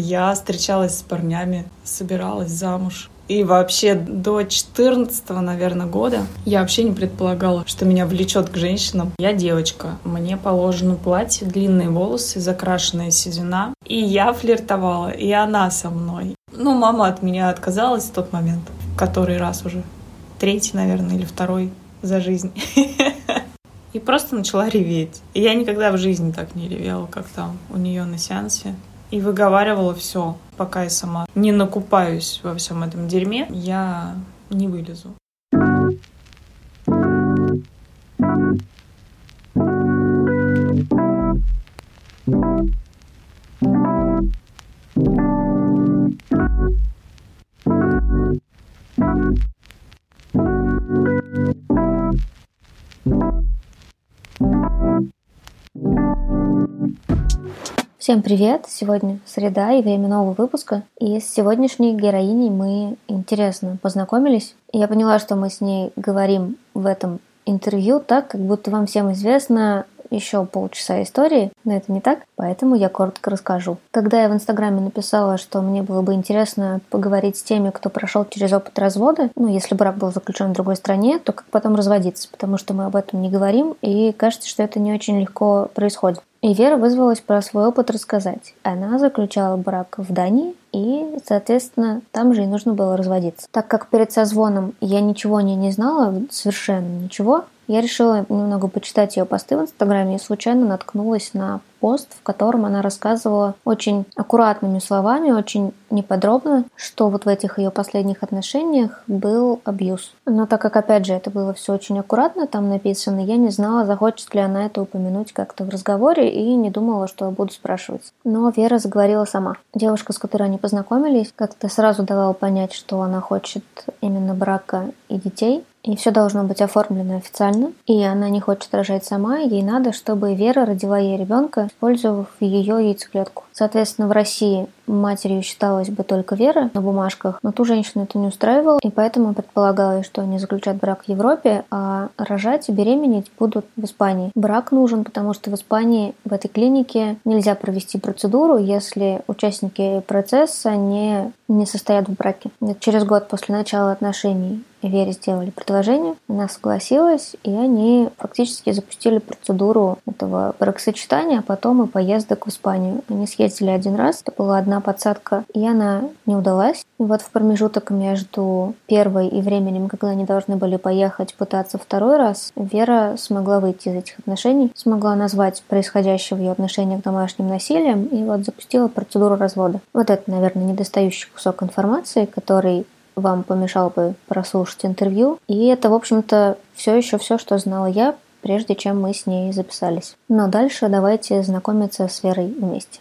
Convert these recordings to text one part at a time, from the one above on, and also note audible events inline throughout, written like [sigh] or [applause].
Я встречалась с парнями, собиралась замуж. И вообще до 14 наверное, года я вообще не предполагала, что меня влечет к женщинам. Я девочка, мне положено платье, длинные волосы, закрашенная седина. И я флиртовала, и она со мной. Ну, мама от меня отказалась в тот момент, который раз уже. Третий, наверное, или второй за жизнь. [laughs] И просто начала реветь. Я никогда в жизни так не ревела, как там у нее на сеансе и выговаривала все, пока я сама не накупаюсь во всем этом дерьме, я не вылезу. Всем привет! Сегодня среда и время нового выпуска. И с сегодняшней героиней мы интересно познакомились. Я поняла, что мы с ней говорим в этом интервью так, как будто вам всем известно еще полчаса истории, но это не так, поэтому я коротко расскажу. Когда я в Инстаграме написала, что мне было бы интересно поговорить с теми, кто прошел через опыт развода, ну, если брак был заключен в другой стране, то как потом разводиться, потому что мы об этом не говорим, и кажется, что это не очень легко происходит. И Вера вызвалась про свой опыт рассказать. Она заключала брак в Дании, и, соответственно, там же и нужно было разводиться. Так как перед созвоном я ничего не, не знала, совершенно ничего, я решила немного почитать ее посты в Инстаграме и случайно наткнулась на пост, в котором она рассказывала очень аккуратными словами, очень неподробно, что вот в этих ее последних отношениях был абьюз. Но так как, опять же, это было все очень аккуратно там написано, я не знала, захочет ли она это упомянуть как-то в разговоре и не думала, что буду спрашивать. Но Вера заговорила сама. Девушка, с которой они познакомились, как-то сразу давала понять, что она хочет именно брака и детей, и все должно быть оформлено официально. И она не хочет рожать сама, ей надо, чтобы Вера родила ей ребенка, использовав ее яйцеклетку. Соответственно, в России матерью считалась бы только Вера на бумажках, но ту женщину это не устраивало, и поэтому предполагалось, что они заключат брак в Европе, а рожать и беременеть будут в Испании. Брак нужен, потому что в Испании в этой клинике нельзя провести процедуру, если участники процесса не, не состоят в браке. Через год после начала отношений Вере сделали предложение, она согласилась, и они фактически запустили процедуру этого бракосочетания, а потом и поездок в Испанию. Они съездили один раз, это была одна подсадка, и она не удалась. И вот в промежуток между первой и временем, когда они должны были поехать пытаться второй раз, Вера смогла выйти из этих отношений, смогла назвать происходящее в ее отношениях домашним насилием и вот запустила процедуру развода. Вот это, наверное, недостающий кусок информации, который вам помешал бы прослушать интервью. И это, в общем-то, все еще все, что знала я, прежде чем мы с ней записались. Но дальше давайте знакомиться с Верой вместе.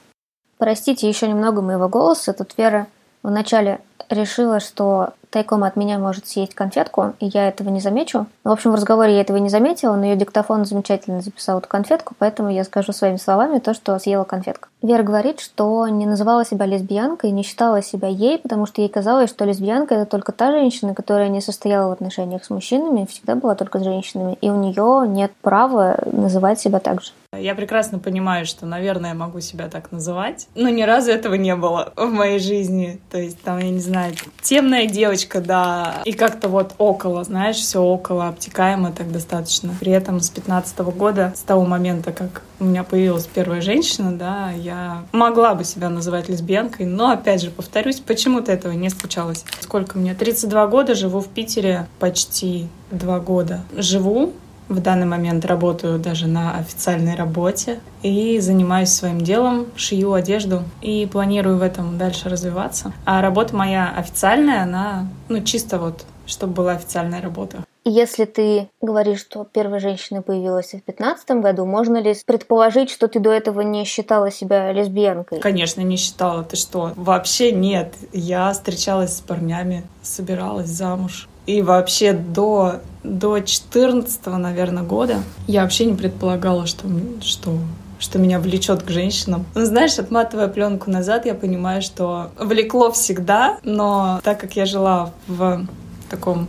Простите еще немного моего голоса. Тут Вера вначале решила, что тайком от меня может съесть конфетку, и я этого не замечу. В общем, в разговоре я этого не заметила, но ее диктофон замечательно записал эту конфетку, поэтому я скажу своими словами то, что съела конфетка. Вера говорит, что не называла себя лесбиянкой, не считала себя ей, потому что ей казалось, что лесбиянка это только та женщина, которая не состояла в отношениях с мужчинами, всегда была только с женщинами, и у нее нет права называть себя так же. Я прекрасно понимаю, что, наверное, могу себя так называть, но ни разу этого не было в моей жизни. То есть там, я не знаю, темная девочка, да, и как-то вот около, знаешь, все около, обтекаемо так достаточно. При этом с 15 года, с того момента, как у меня появилась первая женщина, да, я могла бы себя называть лесбиянкой, но, опять же, повторюсь, почему-то этого не случалось. Сколько мне? 32 года, живу в Питере почти два года. Живу в данный момент работаю даже на официальной работе и занимаюсь своим делом, шью одежду и планирую в этом дальше развиваться. А работа моя официальная, она, ну, чисто вот, чтобы была официальная работа. Если ты говоришь, что первая женщина появилась в 2015 году, можно ли предположить, что ты до этого не считала себя лесбиянкой? Конечно, не считала. Ты что? Вообще нет. Я встречалась с парнями, собиралась замуж. И вообще до, до 14 наверное, года я вообще не предполагала, что, что что меня влечет к женщинам. Ну, знаешь, отматывая пленку назад, я понимаю, что влекло всегда, но так как я жила в таком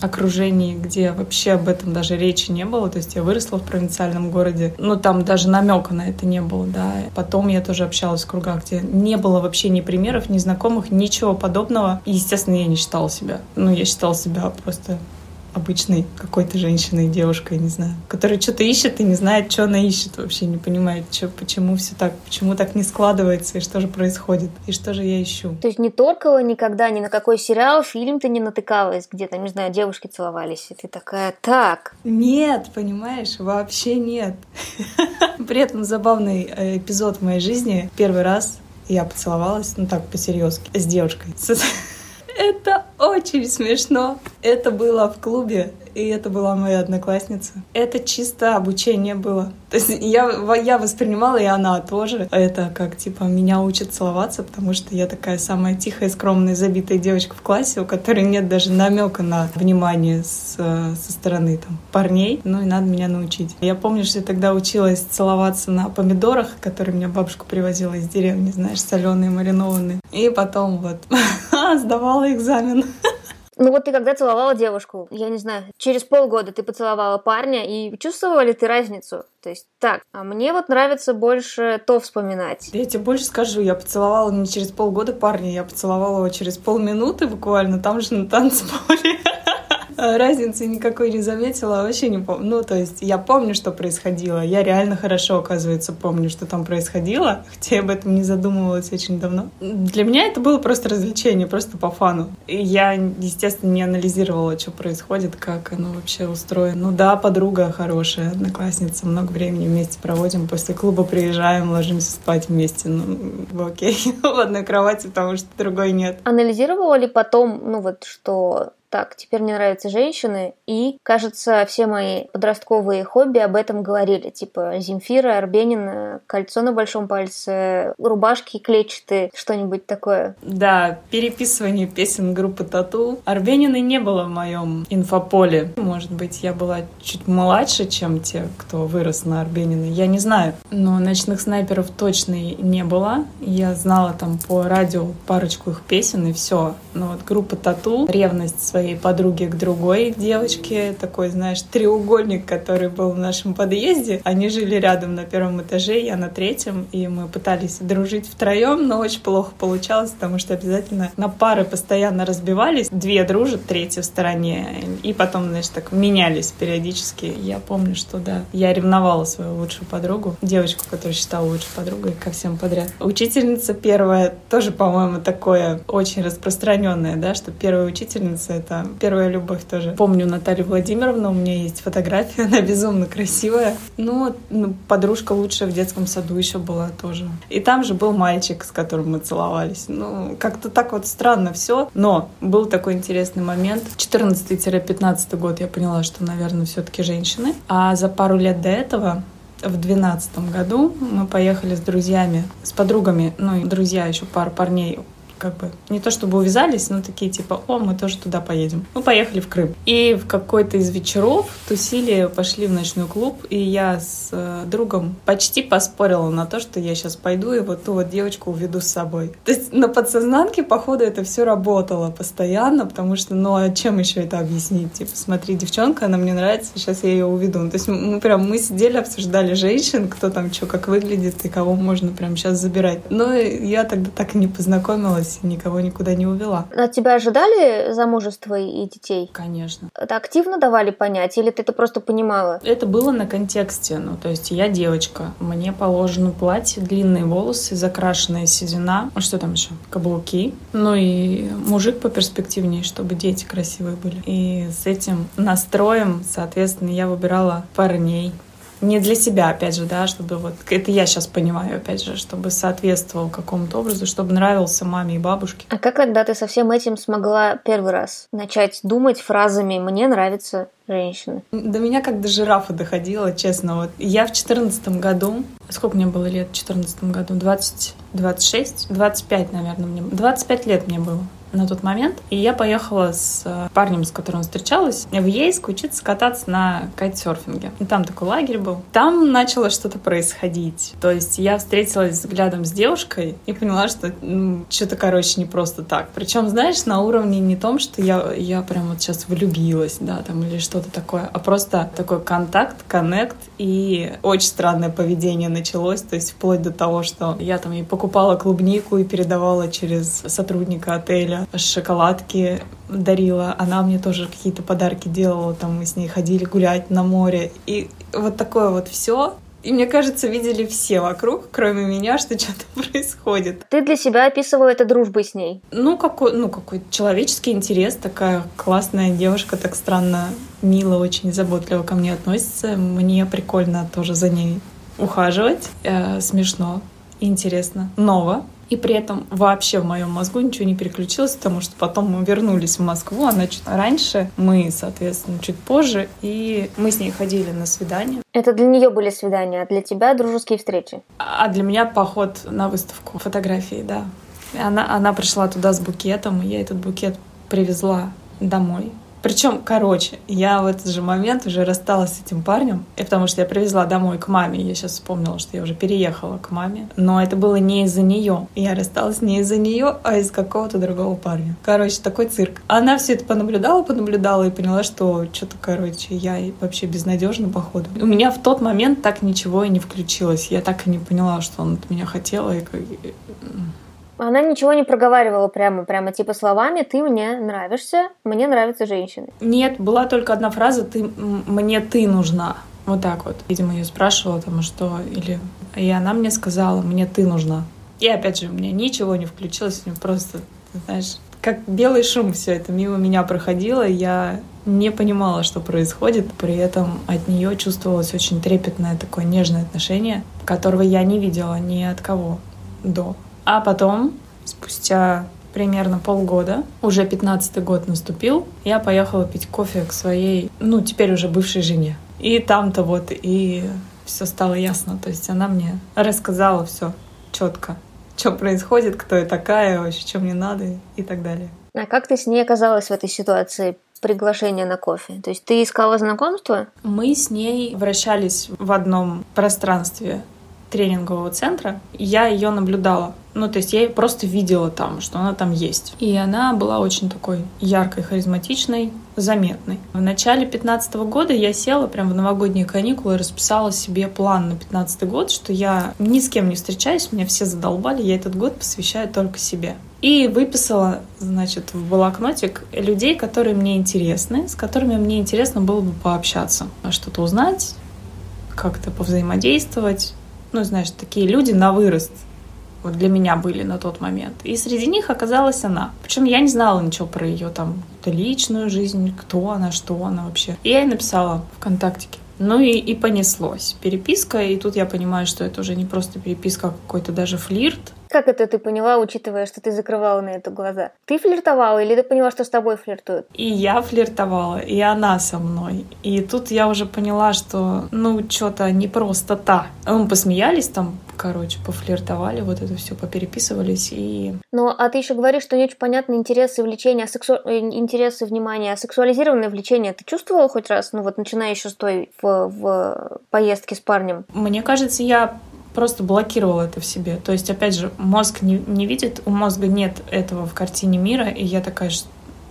окружении, где вообще об этом даже речи не было. То есть я выросла в провинциальном городе, но там даже намека на это не было, да. Потом я тоже общалась в кругах, где не было вообще ни примеров, ни знакомых, ничего подобного. И, естественно, я не считала себя. Ну, я считала себя просто обычной какой-то женщиной, девушкой, не знаю, которая что-то ищет и не знает, что она ищет, вообще не понимает, что, почему все так, почему так не складывается, и что же происходит, и что же я ищу. То есть не только никогда ни на какой сериал, фильм ты не натыкалась, где то не знаю, девушки целовались, и ты такая, так. Нет, понимаешь, вообще нет. [laughs] При этом забавный э, эпизод в моей жизни. Первый раз я поцеловалась, ну так, по-серьезки, с девушкой. [laughs] Это очень смешно. Это было в клубе и это была моя одноклассница. Это чисто обучение было. То есть я, я воспринимала, и она тоже. Это как, типа, меня учат целоваться, потому что я такая самая тихая, скромная, забитая девочка в классе, у которой нет даже намека на внимание с, со стороны там, парней. Ну и надо меня научить. Я помню, что я тогда училась целоваться на помидорах, которые мне бабушка привозила из деревни, знаешь, соленые, маринованные. И потом вот [laughs] сдавала экзамен. [laughs] Ну вот ты когда целовала девушку, я не знаю, через полгода ты поцеловала парня, и чувствовала ли ты разницу? То есть так, а мне вот нравится больше то вспоминать. Я тебе больше скажу, я поцеловала не через полгода парня, я поцеловала его через полминуты буквально, там же на танцполе. [laughs] [laughs] Разницы никакой не заметила, вообще не помню. Ну, то есть я помню, что происходило. Я реально хорошо, оказывается, помню, что там происходило, хотя я об этом не задумывалась очень давно. Для меня это было просто развлечение, просто по фану. Я, естественно, не анализировала, что происходит, как оно вообще устроено. Ну да, подруга хорошая, одноклассница, много времени вместе проводим. После клуба приезжаем, ложимся спать вместе. Ну, окей, [laughs] в одной кровати, потому что другой нет. Анализировала ли потом, ну вот, что так, теперь мне нравятся женщины, и, кажется, все мои подростковые хобби об этом говорили, типа Земфира, Арбенина, кольцо на большом пальце, рубашки клетчатые, что-нибудь такое. Да, переписывание песен группы Тату. Арбенины не было в моем инфополе. Может быть, я была чуть младше, чем те, кто вырос на Арбенина, я не знаю. Но ночных снайперов точно не было. Я знала там по радио парочку их песен, и все. Но вот группа Тату, ревность своей подруги к другой девочке, такой, знаешь, треугольник, который был в нашем подъезде. Они жили рядом на первом этаже, я на третьем, и мы пытались дружить втроем, но очень плохо получалось, потому что обязательно на пары постоянно разбивались. Две дружат, третья в стороне, и потом, знаешь, так менялись периодически. Я помню, что да, я ревновала свою лучшую подругу, девочку, которую считала лучшей подругой, ко всем подряд. Учительница первая тоже, по-моему, такое очень распространенное, да, что первая учительница — это первая любовь тоже. Помню Наталью Владимировну, у меня есть фотография, [laughs] она безумно красивая. Ну, ну, подружка лучшая в детском саду еще была тоже. И там же был мальчик, с которым мы целовались. Ну, как-то так вот странно все. Но был такой интересный момент. 14-15 год я поняла, что, наверное, все-таки женщины. А за пару лет до этого в двенадцатом году мы поехали с друзьями, с подругами, ну и друзья еще пар парней как бы не то чтобы увязались, но такие типа, о, мы тоже туда поедем. Мы поехали в Крым. И в какой-то из вечеров тусили, пошли в ночной клуб, и я с э, другом почти поспорила на то, что я сейчас пойду и вот ту вот девочку уведу с собой. То есть на подсознанке, походу, это все работало постоянно, потому что, ну, а чем еще это объяснить? Типа, смотри, девчонка, она мне нравится, сейчас я ее уведу. То есть мы прям, мы сидели, обсуждали женщин, кто там что, как выглядит и кого можно прям сейчас забирать. Но я тогда так и не познакомилась осталась, никого никуда не увела. От тебя ожидали замужества и детей? Конечно. Это активно давали понять, или ты это просто понимала? Это было на контексте, ну, то есть я девочка, мне положено платье, длинные волосы, закрашенная седина, а что там еще? Каблуки. Ну и мужик по перспективнее, чтобы дети красивые были. И с этим настроем, соответственно, я выбирала парней, не для себя, опять же, да, чтобы вот, это я сейчас понимаю, опять же, чтобы соответствовал какому-то образу, чтобы нравился маме и бабушке. А как тогда ты со всем этим смогла первый раз начать думать фразами «мне нравится женщина»? До меня как до жирафа доходило, честно. Вот я в четырнадцатом году, сколько мне было лет в четырнадцатом году? 20, 26, 25, наверное, мне. 25 лет мне было. На тот момент. И я поехала с э, парнем, с которым встречалась, в Ейск учиться кататься на кайтсерфинге. И там такой лагерь был. Там начало что-то происходить. То есть я встретилась взглядом с девушкой и поняла, что ну, что-то, короче, не просто так. Причем, знаешь, на уровне не том, что я, я прям вот сейчас влюбилась, да, там или что-то такое, а просто такой контакт, коннект и очень странное поведение началось, то есть вплоть до того, что я там и покупала клубнику и передавала через сотрудника отеля шоколадки дарила, она мне тоже какие-то подарки делала, там мы с ней ходили гулять на море, и вот такое вот все. И мне кажется, видели все вокруг, кроме меня, что что-то [laughs] происходит. Ты для себя описывала это дружбой с ней? Ну, какой, ну, какой человеческий интерес. Такая классная девушка, так странно, мило, очень заботливо ко мне относится. Мне прикольно тоже за ней ухаживать. Э, смешно, интересно, ново. И при этом вообще в моем мозгу ничего не переключилось, потому что потом мы вернулись в Москву, она чуть раньше, мы, соответственно, чуть позже, и мы с ней ходили на свидание. Это для нее были свидания, а для тебя дружеские встречи? А для меня поход на выставку фотографий, да. Она, она пришла туда с букетом, и я этот букет привезла домой. Причем, короче, я в этот же момент уже рассталась с этим парнем, и потому что я привезла домой к маме. Я сейчас вспомнила, что я уже переехала к маме. Но это было не из-за нее. Я рассталась не из-за нее, а из какого-то другого парня. Короче, такой цирк. Она все это понаблюдала, понаблюдала и поняла, что что-то, короче, я вообще безнадежна, походу. У меня в тот момент так ничего и не включилось. Я так и не поняла, что он от меня хотел. И она ничего не проговаривала прямо, прямо типа словами «ты мне нравишься, мне нравятся женщины». Нет, была только одна фраза «ты мне ты нужна». Вот так вот. Видимо, ее спрашивала там, что или... И она мне сказала «мне ты нужна». И опять же, у меня ничего не включилось, мне просто, знаешь, как белый шум все это мимо меня проходило, я не понимала, что происходит, при этом от нее чувствовалось очень трепетное такое нежное отношение, которого я не видела ни от кого до. А потом, спустя примерно полгода, уже пятнадцатый год наступил, я поехала пить кофе к своей, ну, теперь уже бывшей жене. И там-то вот и все стало ясно. То есть она мне рассказала все четко, что происходит, кто я такая, вообще, что мне надо и так далее. А как ты с ней оказалась в этой ситуации? приглашение на кофе? То есть ты искала знакомство? Мы с ней вращались в одном пространстве тренингового центра, я ее наблюдала. Ну, то есть я просто видела там, что она там есть. И она была очень такой яркой, харизматичной, заметной. В начале 15 года я села прям в новогодние каникулы и расписала себе план на 15 год, что я ни с кем не встречаюсь, меня все задолбали, я этот год посвящаю только себе. И выписала, значит, в блокнотик людей, которые мне интересны, с которыми мне интересно было бы пообщаться, что-то узнать, как-то повзаимодействовать, ну, знаешь, такие люди на вырост вот для меня были на тот момент. И среди них оказалась она. Причем я не знала ничего про ее там личную жизнь, кто она, что она вообще. И я ей написала ВКонтактике. Ну и, и понеслось. Переписка, и тут я понимаю, что это уже не просто переписка, а какой-то даже флирт. Как это ты поняла, учитывая, что ты закрывала на это глаза? Ты флиртовала или ты поняла, что с тобой флиртуют? И я флиртовала, и она со мной. И тут я уже поняла, что, ну, что-то не просто так. Мы посмеялись там, короче, пофлиртовали, вот это все попереписывались и... Ну, а ты еще говоришь, что не очень понятны интересы влечения, сексу... Э, интересы внимания, сексуализированное влечение. Ты чувствовала хоть раз, ну вот начиная еще с той в, в поездке с парнем? Мне кажется, я просто блокировал это в себе. То есть, опять же, мозг не, не видит, у мозга нет этого в картине мира, и я такая,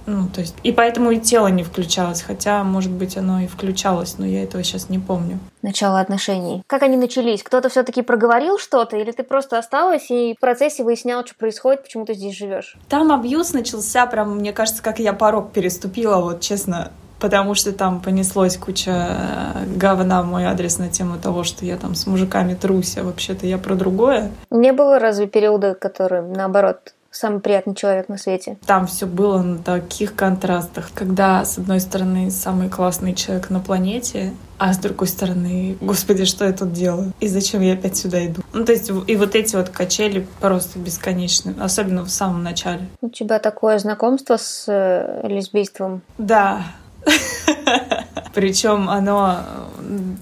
ну, то есть, и поэтому и тело не включалось, хотя, может быть, оно и включалось, но я этого сейчас не помню. Начало отношений. Как они начались? Кто-то все-таки проговорил что-то, или ты просто осталась и в процессе выяснял, что происходит, почему ты здесь живешь? Там абьюз начался, прям, мне кажется, как я порог переступила, вот честно, потому что там понеслось куча э, говна в мой адрес на тему того, что я там с мужиками трусь, а вообще-то я про другое. Не было разве периода, который, наоборот, самый приятный человек на свете. Там все было на таких контрастах, когда, с одной стороны, самый классный человек на планете, а с другой стороны, господи, что я тут делаю? И зачем я опять сюда иду? Ну, то есть, и вот эти вот качели просто бесконечны, особенно в самом начале. У тебя такое знакомство с э, лесбийством? Да, [laughs] Причем оно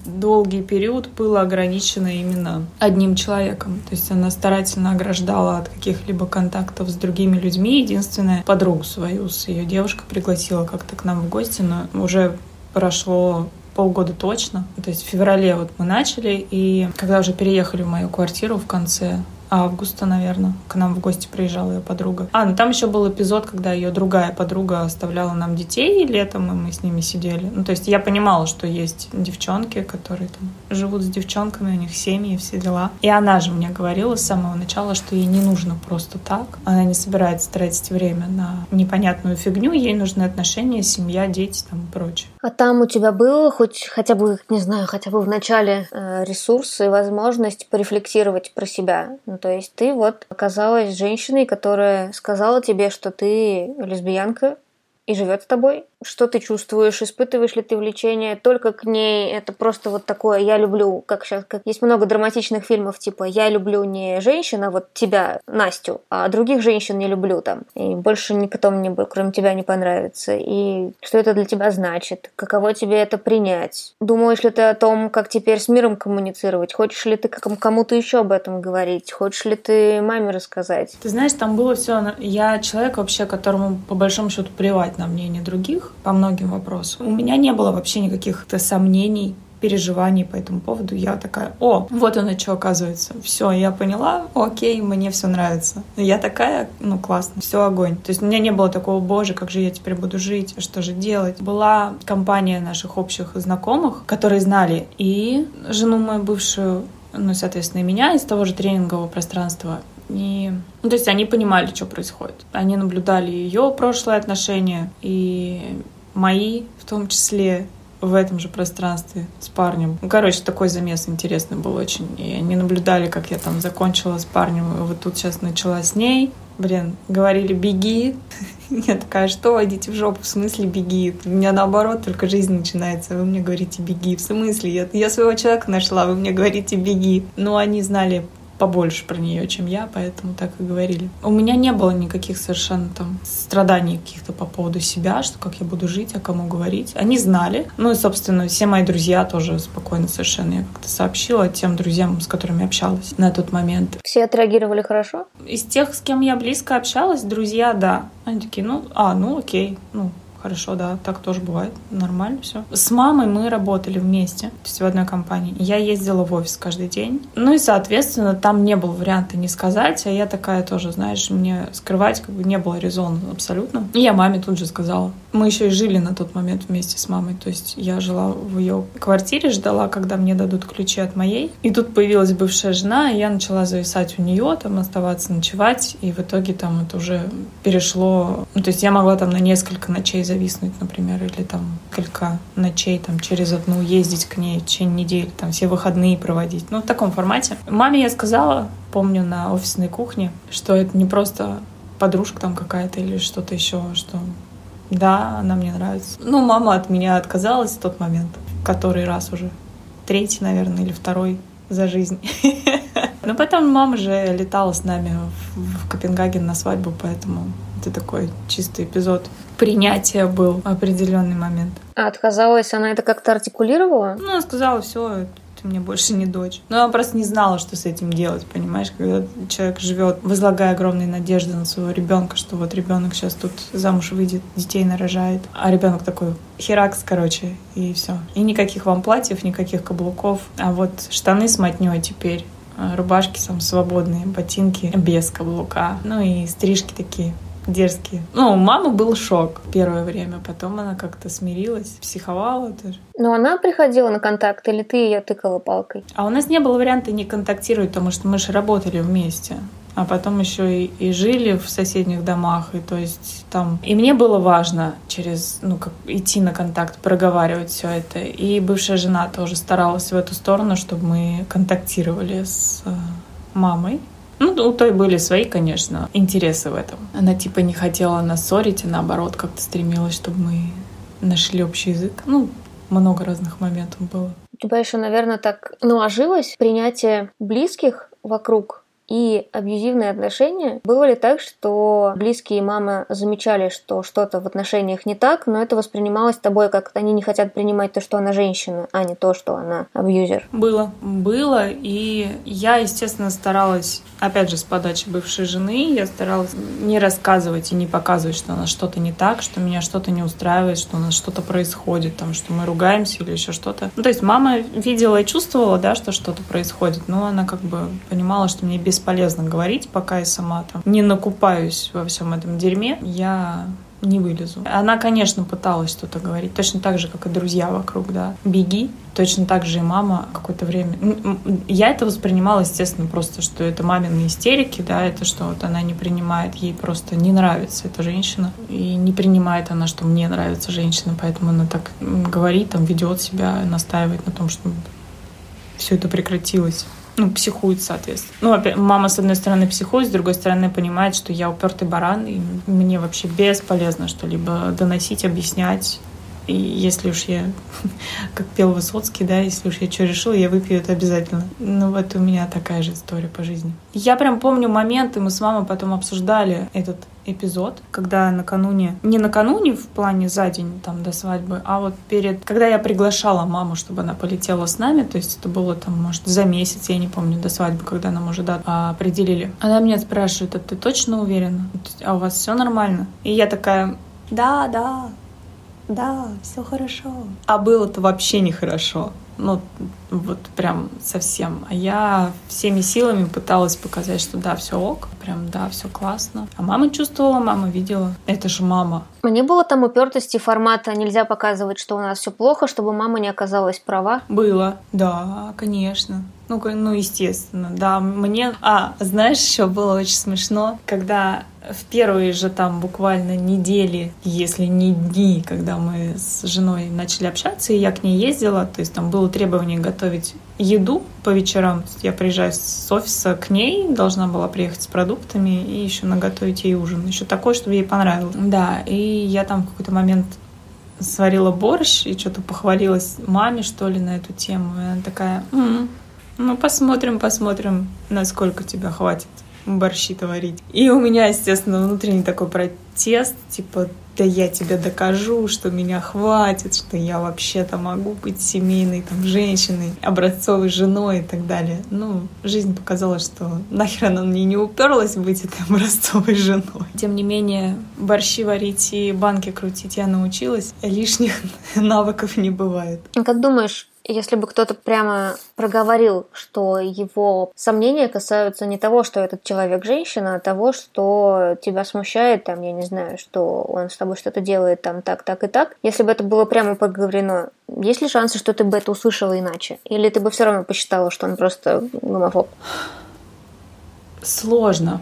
долгий период было ограничено именно одним человеком. То есть она старательно ограждала от каких-либо контактов с другими людьми. Единственное, подругу свою с ее девушкой пригласила как-то к нам в гости, но уже прошло полгода точно. То есть в феврале вот мы начали, и когда уже переехали в мою квартиру в конце августа, наверное. К нам в гости приезжала ее подруга. А, ну там еще был эпизод, когда ее другая подруга оставляла нам детей летом, и мы с ними сидели. Ну, то есть я понимала, что есть девчонки, которые там живут с девчонками, у них семьи, все дела. И она же мне говорила с самого начала, что ей не нужно просто так. Она не собирается тратить время на непонятную фигню, ей нужны отношения, семья, дети там и прочее. А там у тебя было хоть хотя бы, не знаю, хотя бы в начале э, ресурсы возможность порефлексировать про себя? Ну, то есть ты вот оказалась женщиной, которая сказала тебе, что ты лесбиянка и живет с тобой, что ты чувствуешь, испытываешь ли ты влечение только к ней, это просто вот такое «я люблю», как сейчас, как есть много драматичных фильмов, типа «я люблю не женщина, вот тебя, Настю, а других женщин не люблю там, и больше никто мне, кроме тебя, не понравится», и что это для тебя значит, каково тебе это принять, думаешь ли ты о том, как теперь с миром коммуницировать, хочешь ли ты кому-то еще об этом говорить, хочешь ли ты маме рассказать? Ты знаешь, там было все, я человек вообще, которому по большому счету плевать на мнение других, по многим вопросам. У меня не было вообще никаких сомнений переживаний по этому поводу. Я такая, о, вот оно что оказывается. Все, я поняла, окей, мне все нравится. Я такая, ну классно, все огонь. То есть у меня не было такого, боже, как же я теперь буду жить, что же делать. Была компания наших общих знакомых, которые знали и жену мою бывшую, ну, соответственно, и меня из того же тренингового пространства, и, ну, то есть они понимали, что происходит. Они наблюдали ее прошлые отношения и мои в том числе в этом же пространстве с парнем. Ну, короче, такой замес интересный был очень. И они наблюдали, как я там закончила с парнем, и вот тут сейчас начала с ней. Блин, говорили «беги». [laughs] Я такая, что, идите в жопу, в смысле беги? У меня наоборот, только жизнь начинается, вы мне говорите «беги». В смысле? Я, я своего человека нашла, вы мне говорите «беги». Но они знали побольше про нее, чем я, поэтому так и говорили. У меня не было никаких совершенно там страданий каких-то по поводу себя, что как я буду жить, о кому говорить. Они знали. Ну и, собственно, все мои друзья тоже спокойно совершенно. Я как-то сообщила тем друзьям, с которыми общалась на тот момент. Все отреагировали хорошо? Из тех, с кем я близко общалась, друзья, да. Они такие, ну, а, ну окей, ну, Хорошо, да, так тоже бывает. Нормально все. С мамой мы работали вместе, то есть в одной компании. Я ездила в офис каждый день. Ну и, соответственно, там не было варианта не сказать, а я такая тоже, знаешь, мне скрывать как бы не было резона абсолютно. И я маме тут же сказала. Мы еще и жили на тот момент вместе с мамой. То есть я жила в ее квартире, ждала, когда мне дадут ключи от моей. И тут появилась бывшая жена, и я начала зависать у нее, там оставаться ночевать. И в итоге там это уже перешло... Ну, то есть я могла там на несколько ночей зависнуть, например, или там несколько ночей там через одну ездить к ней в течение недели, там все выходные проводить. Ну, в таком формате. Маме я сказала, помню, на офисной кухне, что это не просто подружка там какая-то или что-то еще, что да, она мне нравится. Ну, мама от меня отказалась в тот момент, который раз уже. Третий, наверное, или второй за жизнь. [laughs] Но потом мама же летала с нами в Копенгаген на свадьбу, поэтому это такой чистый эпизод принятия был определенный момент. А отказалась она это как-то артикулировала? Ну, она сказала, все, ты мне больше не дочь. Но она просто не знала, что с этим делать, понимаешь? Когда человек живет, возлагая огромные надежды на своего ребенка, что вот ребенок сейчас тут замуж выйдет, детей нарожает, а ребенок такой херакс, короче, и все. И никаких вам платьев, никаких каблуков, а вот штаны с мотней теперь а рубашки там свободные, ботинки без каблука, ну и стрижки такие дерзкие. Ну, у мамы был шок первое время, потом она как-то смирилась, психовала тоже. Но она приходила на контакт, или ты ее тыкала палкой? А у нас не было варианта не контактировать, потому что мы же работали вместе а потом еще и, и жили в соседних домах, и то есть там... И мне было важно через, ну, как идти на контакт, проговаривать все это. И бывшая жена тоже старалась в эту сторону, чтобы мы контактировали с э, мамой. Ну, у той были свои, конечно, интересы в этом. Она типа не хотела нас ссорить, а наоборот как-то стремилась, чтобы мы нашли общий язык. Ну, много разных моментов было. У тебя еще, наверное, так наложилось принятие близких вокруг и абьюзивные отношения. Ли так, что близкие мамы замечали, что что-то в отношениях не так, но это воспринималось тобой, как они не хотят принимать то, что она женщина, а не то, что она абьюзер? Было. Было, и я, естественно, старалась, опять же, с подачи бывшей жены, я старалась не рассказывать и не показывать, что у нас что-то не так, что меня что-то не устраивает, что у нас что-то происходит, там, что мы ругаемся или еще что-то. Ну, то есть мама видела и чувствовала, да, что что-то происходит, но она как бы понимала, что мне бесполезно говорить, пока я сама там не накупаюсь во всем этом дерьме. Я не вылезу. Она, конечно, пыталась что-то говорить, точно так же, как и друзья вокруг, да. Беги. Точно так же и мама какое-то время. Я это воспринимала, естественно, просто, что это мамины истерики, да, это что вот она не принимает, ей просто не нравится эта женщина. И не принимает она, что мне нравится женщина, поэтому она так говорит, там, ведет себя, настаивает на том, что все это прекратилось ну, психует, соответственно. Ну, опять, мама, с одной стороны, психует, с другой стороны, понимает, что я упертый баран, и мне вообще бесполезно что-либо доносить, объяснять. Если уж я, [laughs] как пел Высоцкий, да, если уж я что решила, я выпью это обязательно. Ну вот у меня такая же история по жизни. Я прям помню моменты, мы с мамой потом обсуждали этот эпизод, когда накануне, не накануне в плане за день там до свадьбы, а вот перед, когда я приглашала маму, чтобы она полетела с нами, то есть это было там, может, за месяц, я не помню, до свадьбы, когда нам уже дату определили. Она меня спрашивает, а ты точно уверена? А у вас все нормально? И я такая, да, да, да, все хорошо. А было-то вообще нехорошо. Ну, вот прям совсем. А я всеми силами пыталась показать, что да, все ок, прям да, все классно. А мама чувствовала, мама видела. Это же мама. Мне было там упертости формата нельзя показывать, что у нас все плохо, чтобы мама не оказалась права. Было, да, конечно. Ну, ну, естественно, да. Мне... А, знаешь, еще было очень смешно, когда в первые же там буквально недели, если не дни, когда мы с женой начали общаться, и я к ней ездила, то есть там было требование готовить еду по вечерам. Я приезжаю с офиса к ней, должна была приехать с продуктами и еще наготовить ей ужин. Еще такой, чтобы ей понравилось. Да, и я там в какой-то момент сварила борщ и что-то похвалилась маме, что ли, на эту тему. И она такая, м-м, ну посмотрим, посмотрим, насколько тебя хватит борщи-то варить. И у меня, естественно, внутренний такой протест, типа, да я тебе докажу, что меня хватит, что я вообще-то могу быть семейной там женщиной, образцовой женой и так далее. Ну, жизнь показала, что нахер она мне не уперлась быть этой образцовой женой. Тем не менее, борщи варить и банки крутить я научилась. Лишних [laughs] навыков не бывает. А как думаешь, если бы кто-то прямо проговорил, что его сомнения касаются не того, что этот человек женщина, а того, что тебя смущает, там, я не знаю, что он с тобой что-то делает там так, так и так. Если бы это было прямо проговорено, есть ли шансы, что ты бы это услышала иначе? Или ты бы все равно посчитала, что он просто гомофоб? Сложно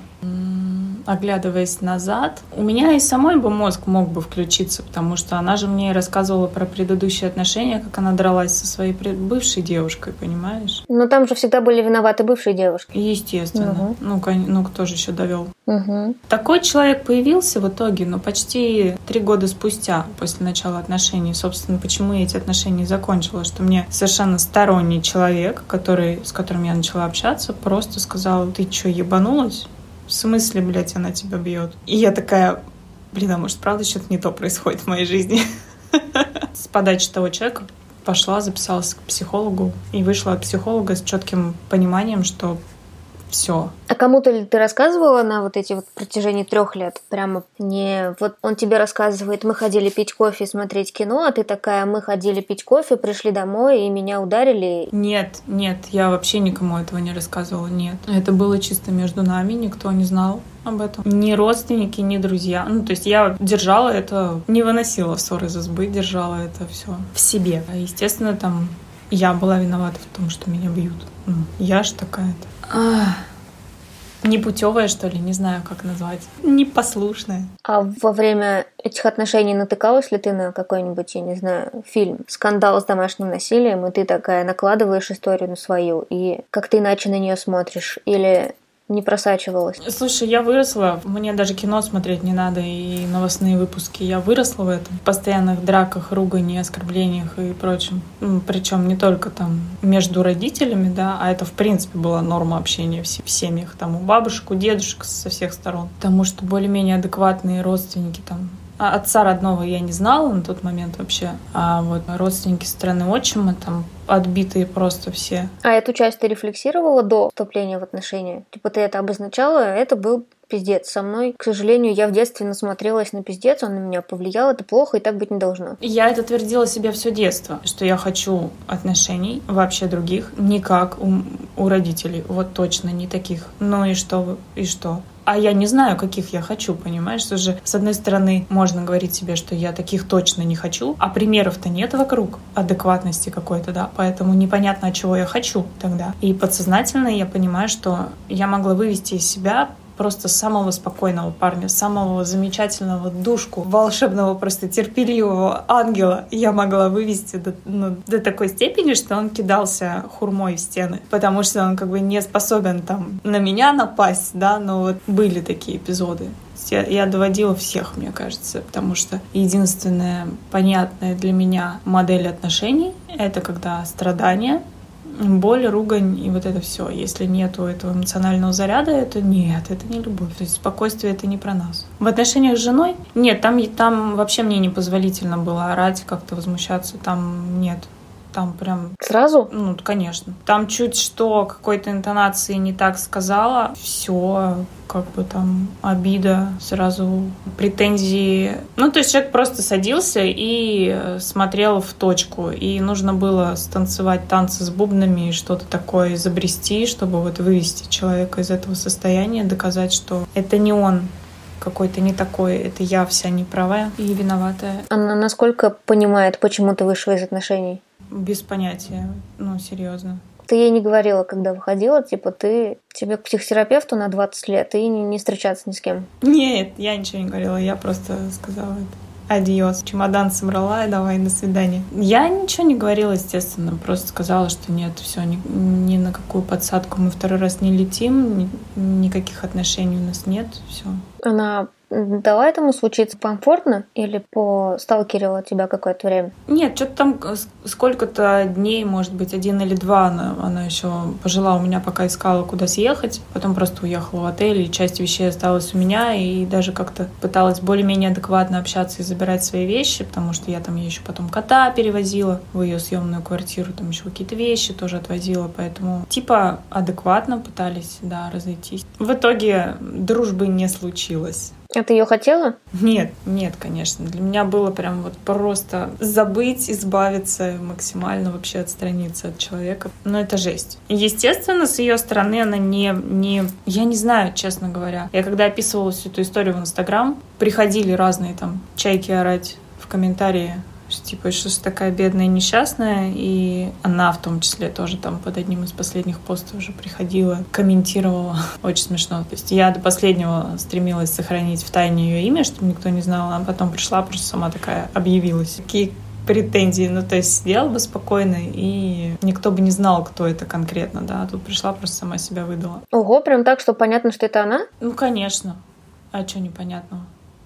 оглядываясь назад, у меня и самой бы мозг мог бы включиться, потому что она же мне рассказывала про предыдущие отношения, как она дралась со своей бывшей девушкой, понимаешь? Но там же всегда были виноваты бывшие девушки. Естественно. Угу. Ну, ну, кто же еще довел? Угу. Такой человек появился в итоге, но почти три года спустя, после начала отношений. Собственно, почему я эти отношения закончила? Что мне совершенно сторонний человек, который, с которым я начала общаться, просто сказал, ты что, ебанулась? Смысле, блядь, она тебя бьет? И я такая, блин, а может, правда что-то не то происходит в моей жизни? [laughs] С подачи того человека пошла, записалась к психологу и вышла от психолога с четким пониманием, что все. А кому-то ли ты рассказывала на вот эти вот протяжении трех лет? Прямо не вот он тебе рассказывает, мы ходили пить кофе, смотреть кино, а ты такая, мы ходили пить кофе, пришли домой и меня ударили. Нет, нет, я вообще никому этого не рассказывала, нет. Это было чисто между нами, никто не знал об этом. Ни родственники, ни друзья. Ну, то есть я держала это, не выносила ссоры из избы, держала это все в себе. Естественно, там я была виновата в том, что меня бьют. Ну, я ж такая-то. Непутевая, что ли, не знаю, как назвать. Непослушная. А во время этих отношений натыкалась ли ты на какой-нибудь, я не знаю, фильм «Скандал с домашним насилием», и ты такая накладываешь историю на свою, и как ты иначе на нее смотришь? Или не просачивалось? Слушай, я выросла, мне даже кино смотреть не надо и новостные выпуски. Я выросла в этом. В постоянных драках, ругани, оскорблениях и прочем. Причем не только там между родителями, да, а это в принципе была норма общения в семьях. Там у бабушек, у дедушек со всех сторон. Потому что более-менее адекватные родственники там отца родного я не знала на тот момент вообще. А вот родственники стороны отчима там отбитые просто все. А эту часть ты рефлексировала до вступления в отношения? Типа ты это обозначала, это был пиздец. Со мной, к сожалению, я в детстве насмотрелась на пиздец, он на меня повлиял, это плохо и так быть не должно. Я это твердила себе все детство, что я хочу отношений вообще других, не как у, у родителей, вот точно не таких. Ну и что, и что? А я не знаю, каких я хочу, понимаешь? Что же, с одной стороны, можно говорить себе, что я таких точно не хочу, а примеров-то нет вокруг адекватности какой-то, да, поэтому непонятно, чего я хочу тогда. И подсознательно я понимаю, что я могла вывести из себя просто самого спокойного парня, самого замечательного душку, волшебного, просто терпеливого ангела я могла вывести до, ну, до такой степени, что он кидался хурмой в стены, потому что он как бы не способен там на меня напасть, да, но вот были такие эпизоды. Я, я доводила всех, мне кажется, потому что единственная понятная для меня модель отношений — это когда страдания боль, ругань и вот это все. Если нету этого эмоционального заряда, это нет, это не любовь. То есть спокойствие это не про нас. В отношениях с женой нет, там, там вообще мне непозволительно было орать, как-то возмущаться, там нет. Там прям... Сразу? Ну, конечно. Там чуть что какой-то интонации не так сказала, все, как бы там обида, сразу претензии. Ну, то есть человек просто садился и смотрел в точку, и нужно было станцевать танцы с бубнами и что-то такое изобрести, чтобы вот вывести человека из этого состояния, доказать, что это не он какой-то не такой, это я вся неправая и виноватая. Она насколько понимает, почему ты вышла из отношений? Без понятия, ну, серьезно. Ты ей не говорила, когда выходила, типа, ты тебе к психотерапевту на 20 лет и не, не встречаться ни с кем? Нет, я ничего не говорила, я просто сказала это. Адиос. Чемодан собрала и давай, до свидания. Я ничего не говорила, естественно. Просто сказала, что нет, все, ни, ни на какую подсадку мы второй раз не летим, ни, никаких отношений у нас нет, все. Она дала этому случиться комфортно или посталкерила тебя какое-то время? Нет, что-то там сколько-то дней, может быть, один или два она, она еще пожила у меня, пока искала, куда съехать. Потом просто уехала в отель, и часть вещей осталась у меня, и даже как-то пыталась более-менее адекватно общаться и забирать свои вещи, потому что я там еще потом кота перевозила в ее съемную квартиру, там еще какие-то вещи тоже отвозила, поэтому типа адекватно пытались, да, разойтись. В итоге дружбы не случилось. А ты ее хотела? Нет, нет, конечно. Для меня было прям вот просто забыть, избавиться, максимально вообще отстраниться от человека. Но это жесть. Естественно, с ее стороны она не, не... Я не знаю, честно говоря. Я когда описывала всю эту историю в Инстаграм, приходили разные там чайки орать в комментарии типа, что такая бедная и несчастная, и она в том числе тоже там под одним из последних постов уже приходила, комментировала. [laughs] Очень смешно. То есть я до последнего стремилась сохранить в тайне ее имя, чтобы никто не знал, а потом пришла, просто сама такая объявилась. Какие претензии, ну, то есть сидела бы спокойно, и никто бы не знал, кто это конкретно, да, а тут пришла, просто сама себя выдала. Ого, прям так, что понятно, что это она? Ну, конечно. А что непонятного?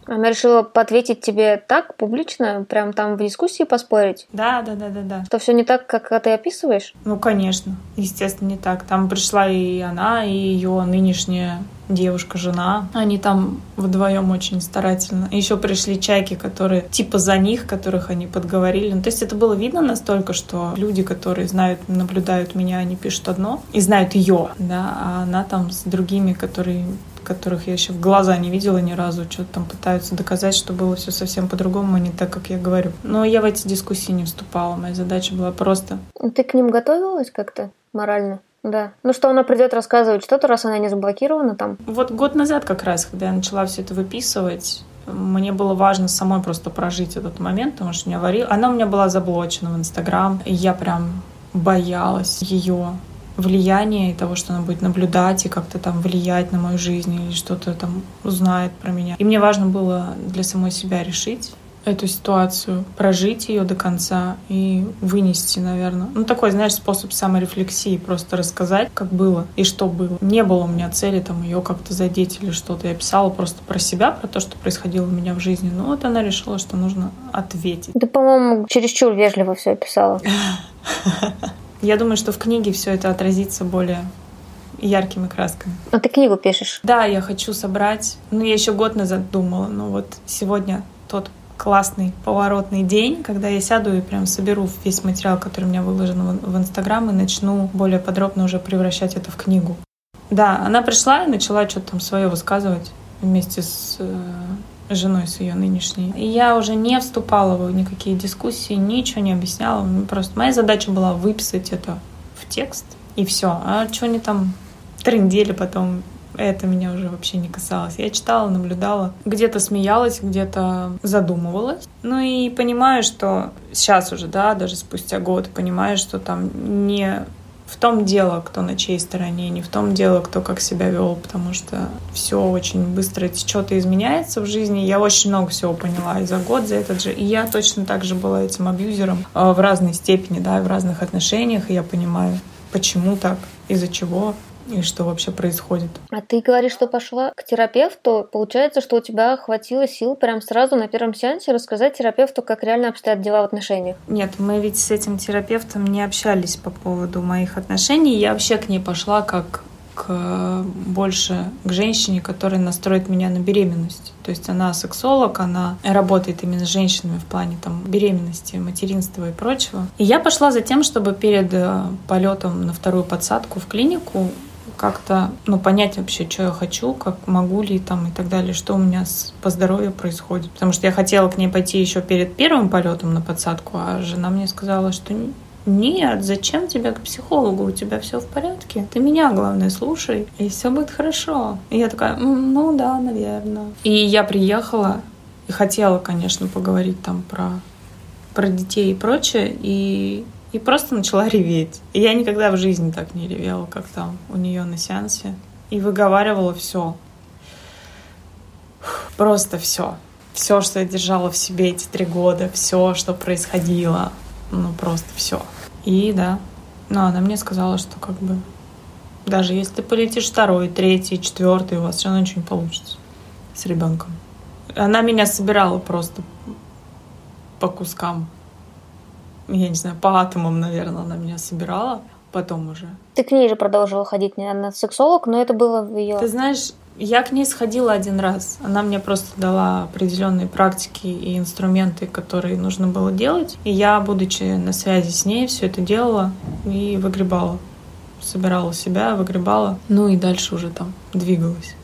Она решила ответить тебе так, публично, прям там в дискуссии поспорить? Да, да, да, да, да. Что все не так, как ты описываешь? Ну, конечно. Естественно, не так. Там пришла и она, и ее нынешняя девушка, жена. Они там вдвоем очень старательно. Еще пришли чайки, которые типа за них, которых они подговорили. Ну, то есть это было видно настолько, что люди, которые знают, наблюдают меня, они пишут одно и знают ее, да, а она там с другими, которые которых я еще в глаза не видела ни разу, что-то там пытаются доказать, что было все совсем по-другому, а не так, как я говорю. Но я в эти дискуссии не вступала. Моя задача была просто... Ты к ним готовилась как-то морально? Да. Ну что она придет рассказывать что-то, раз она не заблокирована там? Вот год назад как раз, когда я начала все это выписывать, мне было важно самой просто прожить этот момент, потому что меня варил. Она у меня была заблочена в Инстаграм, и я прям боялась ее влияние и того, что она будет наблюдать и как-то там влиять на мою жизнь или что-то там узнает про меня. И мне важно было для самой себя решить, эту ситуацию, прожить ее до конца и вынести, наверное. Ну, такой, знаешь, способ саморефлексии, просто рассказать, как было и что было. Не было у меня цели там ее как-то задеть или что-то. Я писала просто про себя, про то, что происходило у меня в жизни. Ну, вот она решила, что нужно ответить. Ты, по-моему, чересчур вежливо все описала. [laughs] Я думаю, что в книге все это отразится более яркими красками. А ты книгу пишешь? Да, я хочу собрать. Ну, я еще год назад думала, но вот сегодня тот классный поворотный день, когда я сяду и прям соберу весь материал, который у меня выложен в Инстаграм, и начну более подробно уже превращать это в книгу. Да, она пришла и начала что-то там свое высказывать вместе с э, женой с ее нынешней. И я уже не вступала в никакие дискуссии, ничего не объясняла. Просто моя задача была выписать это в текст, и все. А что они там трындели потом, это меня уже вообще не касалось. Я читала, наблюдала, где-то смеялась, где-то задумывалась. Ну и понимаю, что сейчас уже, да, даже спустя год, понимаю, что там не в том дело, кто на чьей стороне, не в том дело, кто как себя вел, потому что все очень быстро течет и изменяется в жизни. Я очень много всего поняла и за год, за этот же. И я точно так же была этим абьюзером э, в разной степени, да, в разных отношениях. И я понимаю, почему так, из-за чего и что вообще происходит. А ты говоришь, что пошла к терапевту. Получается, что у тебя хватило сил прям сразу на первом сеансе рассказать терапевту, как реально обстоят дела в отношениях? Нет, мы ведь с этим терапевтом не общались по поводу моих отношений. Я вообще к ней пошла как к, больше к женщине, которая настроит меня на беременность. То есть она сексолог, она работает именно с женщинами в плане там, беременности, материнства и прочего. И я пошла за тем, чтобы перед э, полетом на вторую подсадку в клинику как-то ну, понять вообще, что я хочу, как могу ли там и так далее, что у меня с, по здоровью происходит. Потому что я хотела к ней пойти еще перед первым полетом на подсадку, а жена мне сказала, что нет, зачем тебе к психологу? У тебя все в порядке. Ты меня, главное, слушай, и все будет хорошо. И я такая, ну да, наверное. И я приехала и хотела, конечно, поговорить там про, про детей и прочее. И и просто начала реветь. И я никогда в жизни так не ревела, как там у нее на сеансе. И выговаривала все. Просто все. Все, что я держала в себе эти три года, все, что происходило. Ну, просто все. И да. Но она мне сказала, что как бы даже если ты полетишь второй, третий, четвертый, у вас все равно ничего не получится с ребенком. Она меня собирала просто по кускам я не знаю, по атомам, наверное, она меня собирала потом уже. Ты к ней же продолжила ходить, не она сексолог, но это было в ее... Ты знаешь, я к ней сходила один раз. Она мне просто дала определенные практики и инструменты, которые нужно было делать. И я, будучи на связи с ней, все это делала и выгребала. Собирала себя, выгребала. Ну и дальше уже там двигалась.